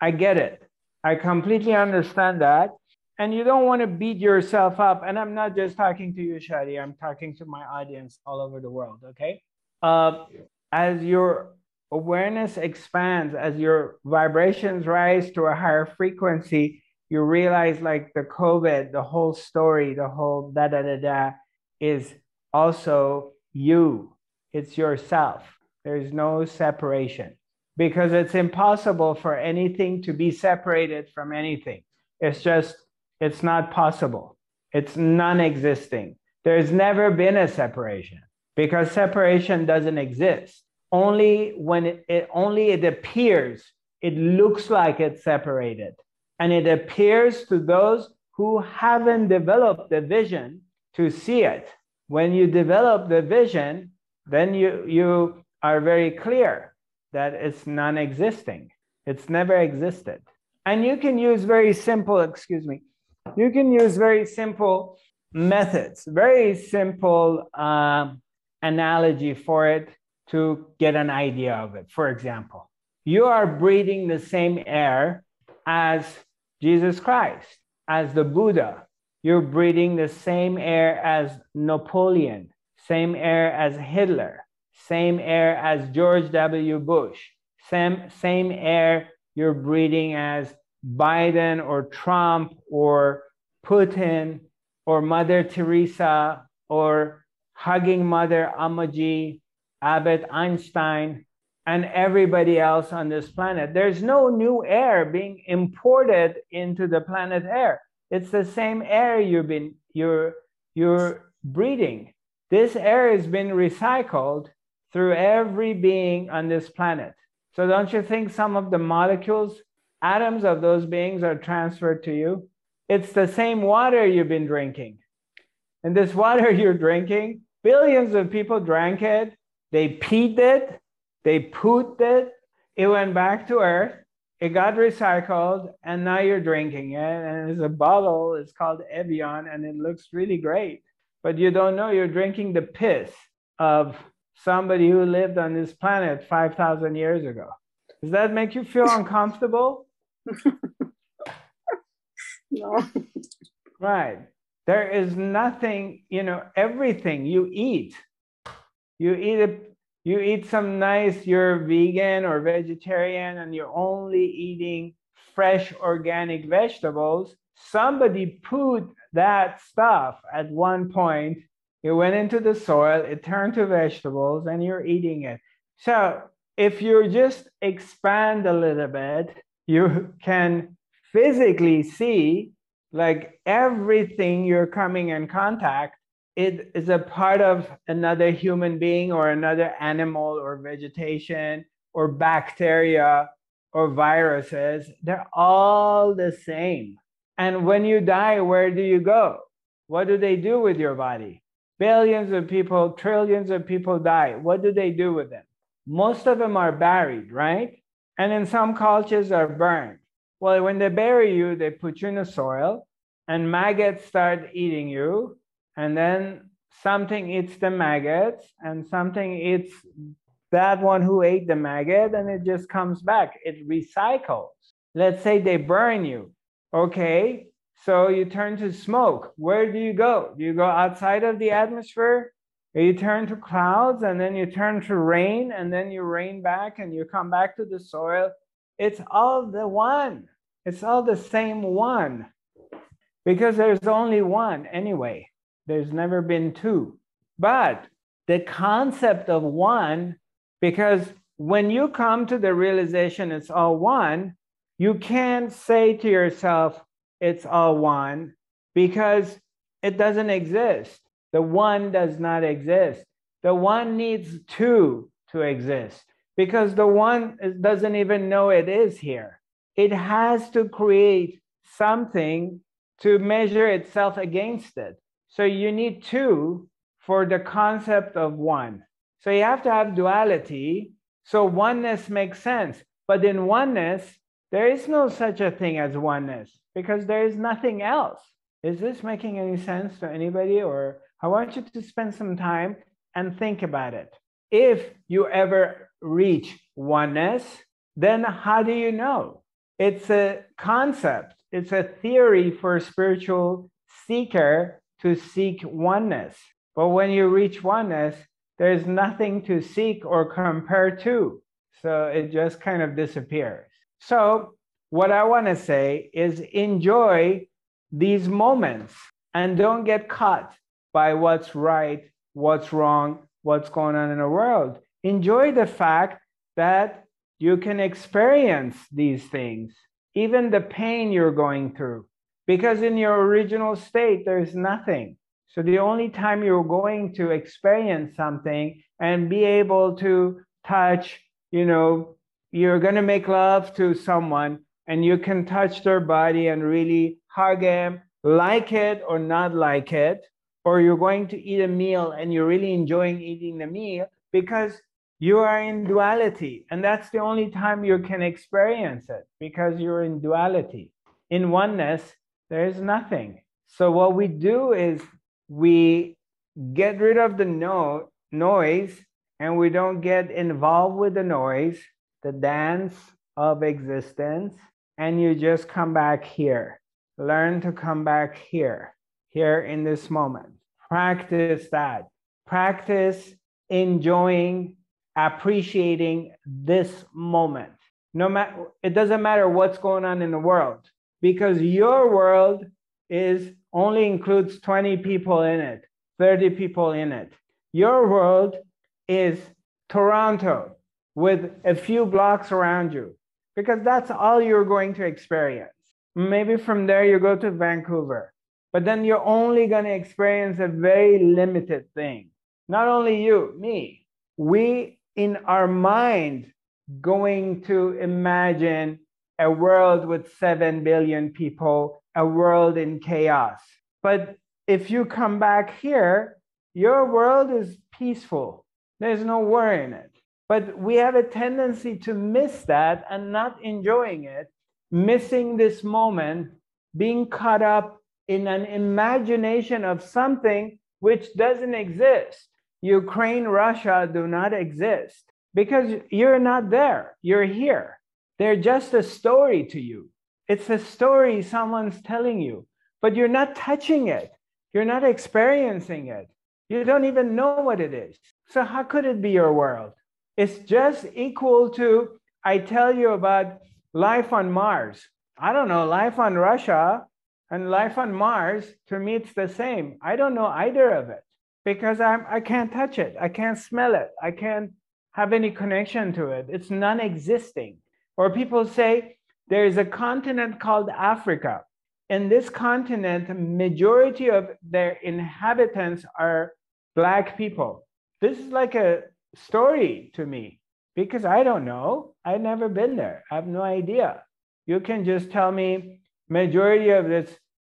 I get it. I completely understand that. And you don't want to beat yourself up. And I'm not just talking to you, Shadi, I'm talking to my audience all over the world, okay? Uh, as your awareness expands, as your vibrations rise to a higher frequency, you realize like the COVID, the whole story, the whole da da da da is also you. It's yourself. There's no separation because it's impossible for anything to be separated from anything. It's just, it's not possible. It's non existing. There's never been a separation because separation doesn't exist. Only when it, it only it appears, it looks like it's separated. And it appears to those who haven't developed the vision to see it. When you develop the vision, then you, you are very clear that it's non-existing. It's never existed. And you can use very simple, excuse me, you can use very simple methods, very simple um, analogy for it to get an idea of it. For example, you are breathing the same air as Jesus Christ, as the Buddha. You're breathing the same air as Napoleon, same air as Hitler, same air as George W. Bush, same, same air you're breathing as Biden or Trump or Putin or Mother Teresa or hugging Mother Ammaji, Albert Einstein, and everybody else on this planet. There's no new air being imported into the planet air. It's the same air you've been you're you're breathing. This air has been recycled through every being on this planet. So don't you think some of the molecules, atoms of those beings are transferred to you? It's the same water you've been drinking. And this water you're drinking, billions of people drank it, they peed it, they pooped it, it went back to earth, it got recycled, and now you're drinking it. And it's a bottle, it's called Evian, and it looks really great. But you don't know you're drinking the piss of somebody who lived on this planet 5,000 years ago. Does that make you feel uncomfortable? no. Right. There is nothing, you know, everything you eat. You eat a, you eat some nice, you're vegan or vegetarian and you're only eating fresh organic vegetables. Somebody put that stuff at one point. It went into the soil, it turned to vegetables, and you're eating it. So if you just expand a little bit, you can physically see like everything you're coming in contact it is a part of another human being or another animal or vegetation or bacteria or viruses. They're all the same. And when you die where do you go? What do they do with your body? Billions of people trillions of people die. What do they do with them? Most of them are buried right? And in some cultures are burned. Well, when they bury you, they put you in the soil and maggots start eating you. And then something eats the maggots and something eats that one who ate the maggot and it just comes back. It recycles. Let's say they burn you. Okay, so you turn to smoke. Where do you go? Do you go outside of the atmosphere? You turn to clouds and then you turn to rain and then you rain back and you come back to the soil. It's all the one. It's all the same one because there's only one anyway. There's never been two. But the concept of one, because when you come to the realization it's all one, you can't say to yourself, it's all one, because it doesn't exist. The one does not exist. The one needs two to exist because the one doesn't even know it is here it has to create something to measure itself against it. So you need two for the concept of one. So you have to have duality. So oneness makes sense. But in oneness, there is no such a thing as oneness because there is nothing else. Is this making any sense to anybody? Or I want you to spend some time and think about it. If you ever reach oneness, then how do you know? It's a concept, it's a theory for a spiritual seeker to seek oneness. But when you reach oneness, there's nothing to seek or compare to. So it just kind of disappears. So, what I want to say is enjoy these moments and don't get caught by what's right, what's wrong, what's going on in the world. Enjoy the fact that you can experience these things, even the pain you're going through, because in your original state, there's nothing. So the only time you're going to experience something and be able to touch, you know, you're going to make love to someone and you can touch their body and really hug them, like it or not like it, or you're going to eat a meal and you're really enjoying eating the meal because you are in duality and that's the only time you can experience it because you're in duality in oneness there is nothing. So what we do is we get rid of the no- noise and we don't get involved with the noise the dance of existence and you just come back here. Learn to come back here here in this moment. Practice that. Practice enjoying appreciating this moment. No matter it doesn't matter what's going on in the world because your world is only includes 20 people in it, 30 people in it. Your world is Toronto with a few blocks around you because that's all you're going to experience. Maybe from there you go to Vancouver, but then you're only going to experience a very limited thing. Not only you, me. We in our mind going to imagine a world with 7 billion people, a world in chaos. But if you come back here, your world is peaceful. There's no war in it. But we have a tendency to miss that and not enjoying it, missing this moment, being caught up in an imagination of something which doesn't exist. Ukraine, Russia do not exist because you're not there. You're here. They're just a story to you. It's a story someone's telling you. but you're not touching it. You're not experiencing it. You don't even know what it is. So, how could it be your world? It's just equal to I tell you about life on Mars. I don't know, life on Russia and life on Mars, to me, it's the same. I don't know either of it because I'm, I can't touch it. I can't smell it. I can't have any connection to it. It's non existing. Or people say there is a continent called Africa. In this continent, majority of their inhabitants are Black people. This is like a story to me because I don't know. I've never been there. I have no idea. You can just tell me majority of this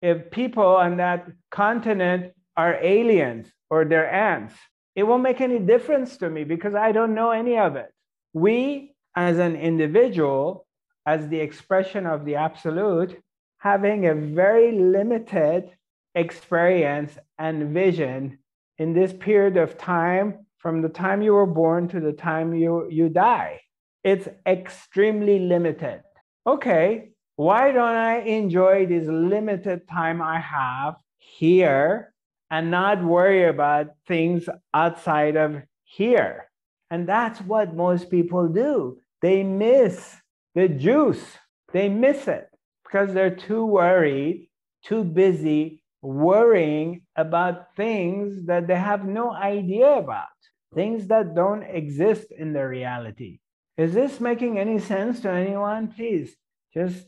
if people on that continent are aliens or they're ants. It won't make any difference to me because I don't know any of it. We, as an individual, as the expression of the absolute, having a very limited experience and vision in this period of time from the time you were born to the time you, you die. It's extremely limited. Okay, why don't I enjoy this limited time I have here and not worry about things outside of here? And that's what most people do. They miss the juice, they miss it because they're too worried, too busy worrying about things that they have no idea about, things that don't exist in the reality. Is this making any sense to anyone? Please just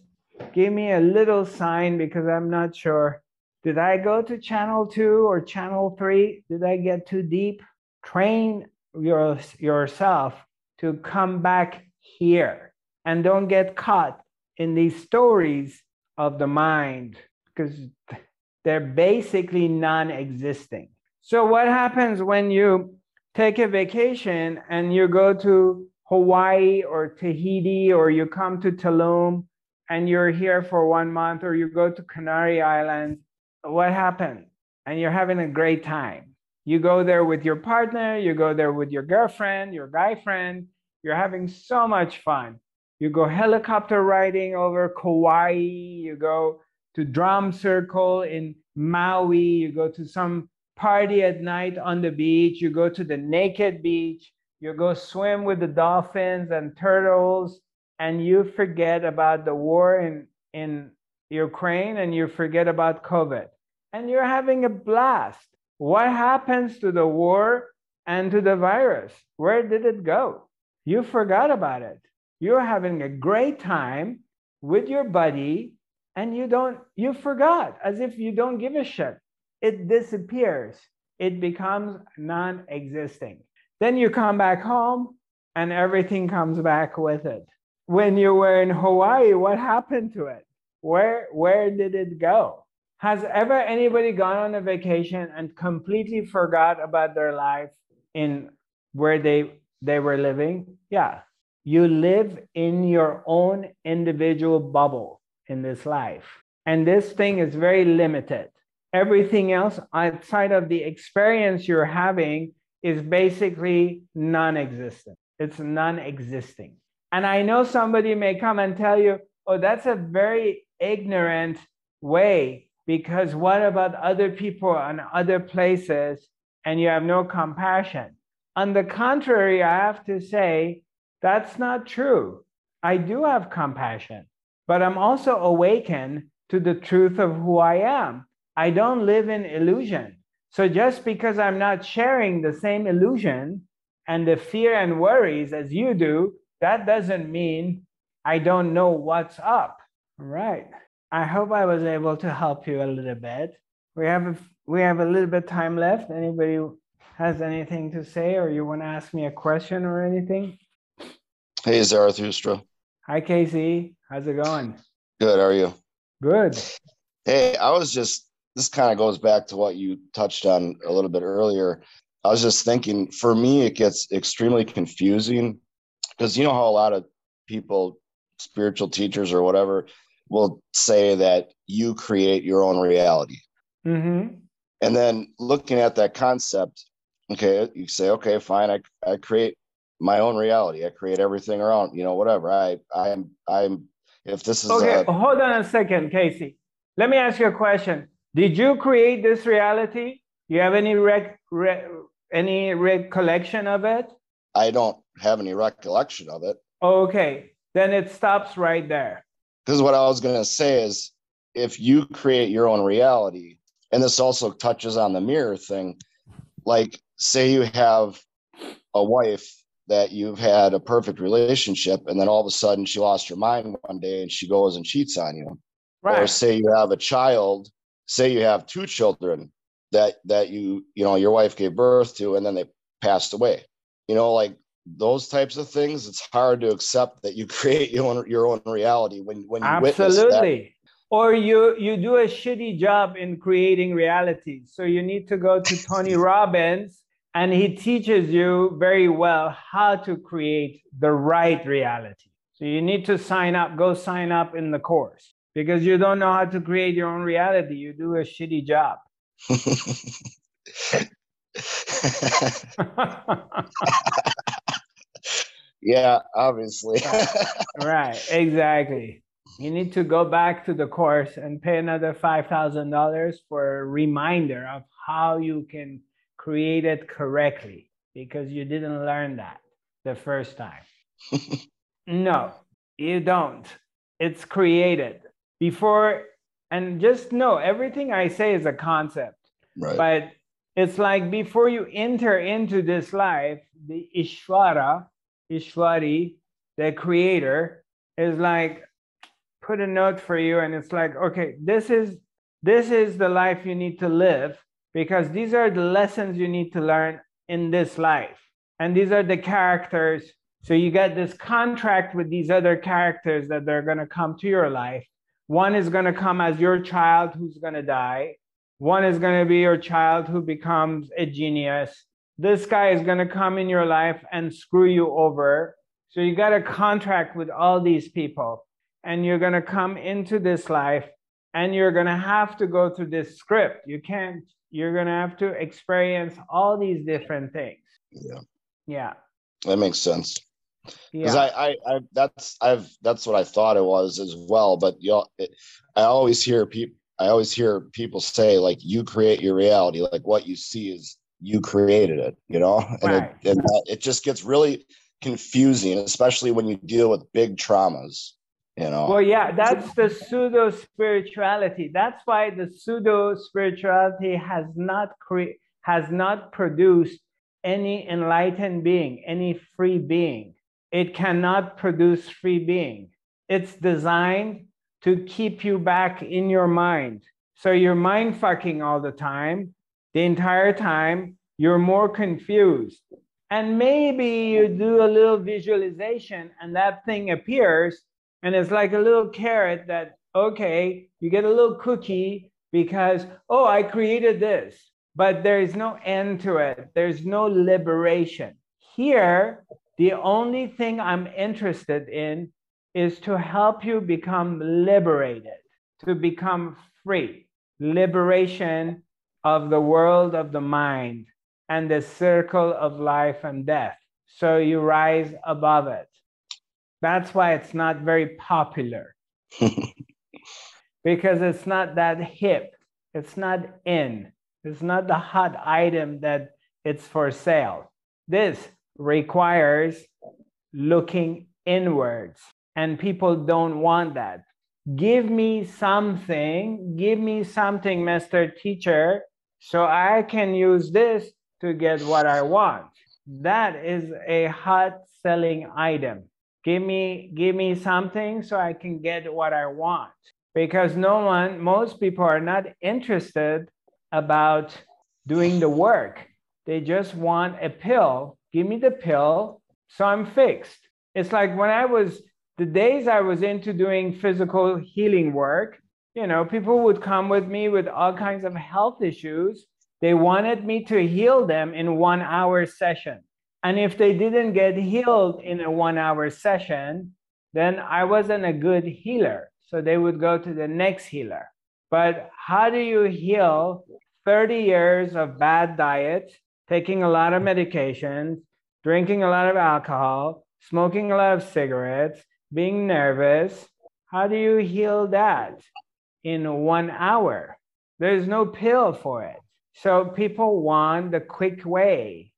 give me a little sign because I'm not sure. Did I go to channel two or channel three? Did I get too deep? Train your, yourself to come back here and don't get caught in these stories of the mind because they're basically non existing. So, what happens when you take a vacation and you go to Hawaii or Tahiti or you come to Tulum and you're here for one month or you go to Canary Islands? What happens? And you're having a great time. You go there with your partner, you go there with your girlfriend, your guy friend, you're having so much fun. You go helicopter riding over Kauai, you go to drum circle in Maui, you go to some party at night on the beach, you go to the naked beach, you go swim with the dolphins and turtles, and you forget about the war in, in Ukraine and you forget about COVID. And you're having a blast. What happens to the war and to the virus? Where did it go? You forgot about it. You're having a great time with your buddy and you don't you forgot as if you don't give a shit. It disappears. It becomes non-existing. Then you come back home and everything comes back with it. When you were in hawaii what happened to it? Where where did it go? Has ever anybody gone on a vacation and completely forgot about their life in where they they were living yeah you live in your own individual bubble in this life. And this thing is very limited. Everything else outside of the experience you're having is basically non existent. It's non existing. And I know somebody may come and tell you, oh, that's a very ignorant way because what about other people and other places and you have no compassion? On the contrary, I have to say, that's not true. I do have compassion but I'm also awakened to the truth of who I am. I don't live in illusion. So just because I'm not sharing the same illusion and the fear and worries as you do, that doesn't mean I don't know what's up. Right. I hope I was able to help you a little bit. We have a, we have a little bit time left. Anybody has anything to say or you want to ask me a question or anything? Hey, Zarathustra. Hi, Casey. How's it going? Good. How are you? Good. Hey, I was just, this kind of goes back to what you touched on a little bit earlier. I was just thinking, for me, it gets extremely confusing because you know how a lot of people, spiritual teachers or whatever, will say that you create your own reality. Mm-hmm. And then looking at that concept, okay, you say, okay, fine, I, I create my own reality. I create everything around, you know, whatever. I I'm I'm if this is okay. A, hold on a second, Casey. let me ask you a question. Did you create this reality? You have any rec, re, any recollection of it? I don't have any recollection of it. Okay, then it stops right there. Because what I was going to say is if you create your own reality, and this also touches on the mirror thing, like say you have a wife that you've had a perfect relationship and then all of a sudden she lost her mind one day and she goes and cheats on you. Right. or say you have a child say you have two children that that you you know your wife gave birth to and then they passed away. You know like those types of things it's hard to accept that you create your own your own reality when when you absolutely. Or you you do a shitty job in creating reality. So you need to go to tony robbins and he teaches you very well how to create the right reality. So you need to sign up, go sign up in the course because you don't know how to create your own reality. You do a shitty job. yeah, obviously. right, exactly. You need to go back to the course and pay another $5,000 for a reminder of how you can created correctly because you didn't learn that the first time. no, you don't. It's created before, and just know everything I say is a concept. Right. But it's like before you enter into this life, the Ishvara, Ishwari, the creator, is like put a note for you, and it's like, okay, this is this is the life you need to live because these are the lessons you need to learn in this life. And these are the characters. So you get this contract with these other characters that they're going to come to your life. One is going to come as your child who's going to die. One is going to be your child who becomes a genius. This guy is going to come in your life and screw you over. So you got a contract with all these people, and you're going to come into this life and you're going to have to go through this script. You can't you're going to have to experience all these different things. Yeah. Yeah. That makes sense. Because yeah. I, I, I, that's, I've, that's what I thought it was as well. But know, it, I always hear people, I always hear people say like, you create your reality. Like what you see is you created it, you know, and right. it, and it just gets really confusing, especially when you deal with big traumas you know. Well yeah that's the pseudo spirituality that's why the pseudo spirituality has not cre- has not produced any enlightened being any free being. It cannot produce free being. It's designed to keep you back in your mind. So you're mind fucking all the time the entire time. You're more confused. And maybe you do a little visualization and that thing appears and it's like a little carrot that, okay, you get a little cookie because, oh, I created this, but there is no end to it. There's no liberation. Here, the only thing I'm interested in is to help you become liberated, to become free. Liberation of the world of the mind and the circle of life and death. So you rise above it. That's why it's not very popular. because it's not that hip. It's not in. It's not the hot item that it's for sale. This requires looking inwards, and people don't want that. Give me something, give me something, Mr. Teacher, so I can use this to get what I want. That is a hot selling item give me give me something so i can get what i want. Because no one most people are not interested about doing the work. They just want a pill. Give me the pill so i'm fixed. It's like when i was the days i was into doing physical healing work you know people would come with me with all kinds of health issues. They wanted me to heal them in one hour session and if they didn't get healed in a one hour session, then I wasn't a good healer. So they would go to the next healer. But how do you heal 30 years of bad diet, taking a lot of medications, drinking a lot of alcohol, smoking a lot of cigarettes, being nervous? How do you heal that? in one hour. There's no pill for it. So people want the quick way.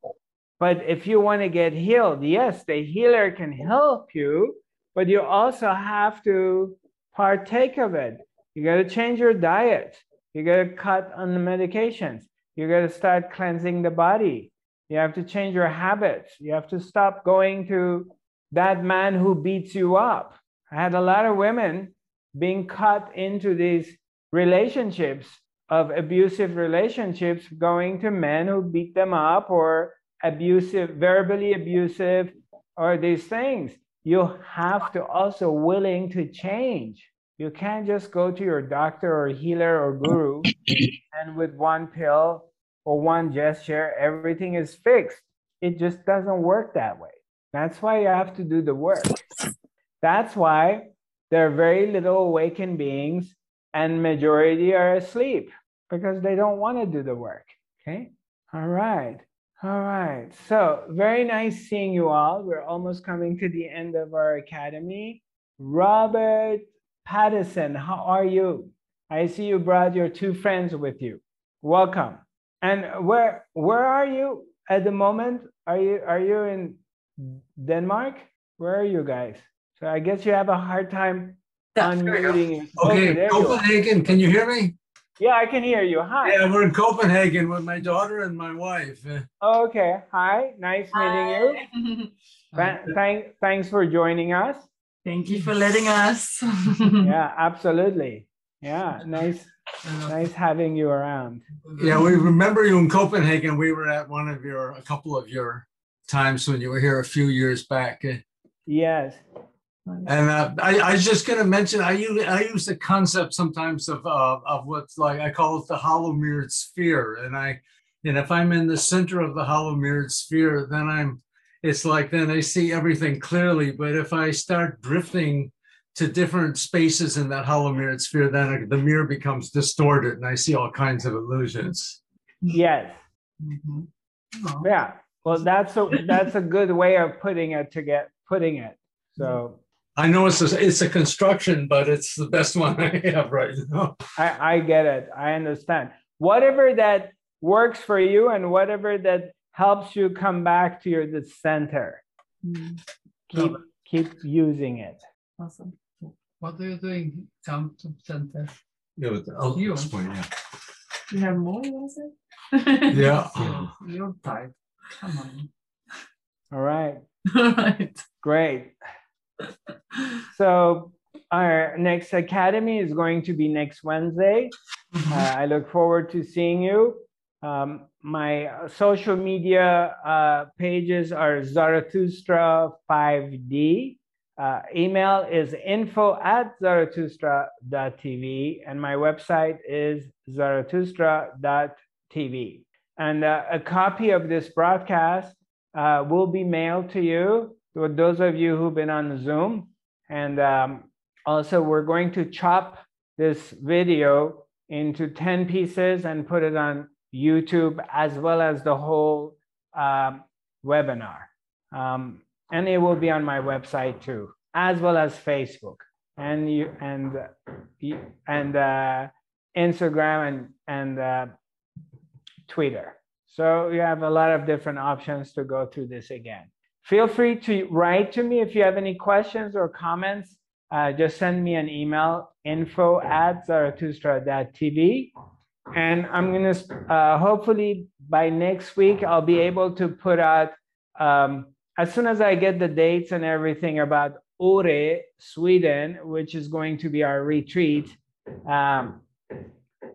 But if you want to get healed, yes, the healer can help you, but you also have to partake of it. You got to change your diet. You got to cut on the medications. You got to start cleansing the body. You have to change your habits. You have to stop going to that man who beats you up. I had a lot of women being cut into these relationships of abusive relationships going to men who beat them up or abusive verbally abusive or these things you have to also willing to change you can't just go to your doctor or healer or guru and with one pill or one gesture everything is fixed it just doesn't work that way that's why you have to do the work that's why there are very little awakened beings and majority are asleep because they don't want to do the work. Okay. All right. All right. So very nice seeing you all. We're almost coming to the end of our academy. Robert Patterson, how are you? I see you brought your two friends with you. Welcome. And where where are you at the moment? Are you are you in Denmark? Where are you guys? So I guess you have a hard time unmuting. Okay, okay Copenhagen. Can you hear me? Yeah, I can hear you. Hi. Yeah, we're in Copenhagen with my daughter and my wife. Okay. Hi. Nice Hi. meeting you. Thank, thanks for joining us. Thank you for letting us. yeah, absolutely. Yeah, nice, uh, nice having you around. Yeah, we remember you in Copenhagen. We were at one of your, a couple of your times when you were here a few years back. Yes. And uh, I, I was just going to mention, I use, I use the concept sometimes of, uh, of what's like, I call it the hollow mirrored sphere. And I, and if I'm in the center of the hollow mirrored sphere, then I'm, it's like, then I see everything clearly. But if I start drifting to different spaces in that hollow mirrored sphere, then the mirror becomes distorted and I see all kinds of illusions. Yes. Mm-hmm. Oh. Yeah. Well, that's a, that's a good way of putting it to get putting it. So I know it's a, it's a construction, but it's the best one I have right now. I, I get it. I understand. Whatever that works for you and whatever that helps you come back to your the center. Mm. Keep keep using it. Awesome. What are you doing? Come to center. Yeah, but I'll you. explain. Yeah. You have more, was it? yeah. You're tight. Come on. All right. All right. Great so our next academy is going to be next Wednesday. Mm-hmm. Uh, I look forward to seeing you. Um, my social media uh, pages are Zarathustra 5D. Uh, email is info at zarathustra.tv and my website is zarathustra.tv. And uh, a copy of this broadcast uh, will be mailed to you to those of you who've been on Zoom. And um, also, we're going to chop this video into 10 pieces and put it on YouTube as well as the whole um, webinar. Um, and it will be on my website too, as well as Facebook and you and and uh, Instagram and and uh, Twitter. So you have a lot of different options to go through this again. Feel free to write to me if you have any questions or comments. Uh, just send me an email, info at zarathustra.tv. And I'm going to, uh, hopefully by next week, I'll be able to put out, um, as soon as I get the dates and everything about Åre, Sweden, which is going to be our retreat, um,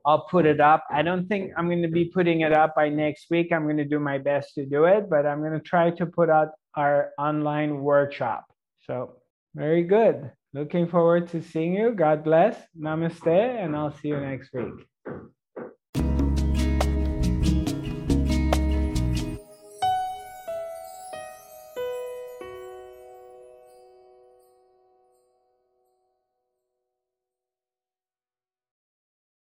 I'll put it up. I don't think I'm going to be putting it up by next week. I'm going to do my best to do it, but I'm going to try to put out our online workshop. So very good. Looking forward to seeing you. God bless. Namaste, and I'll see you next week.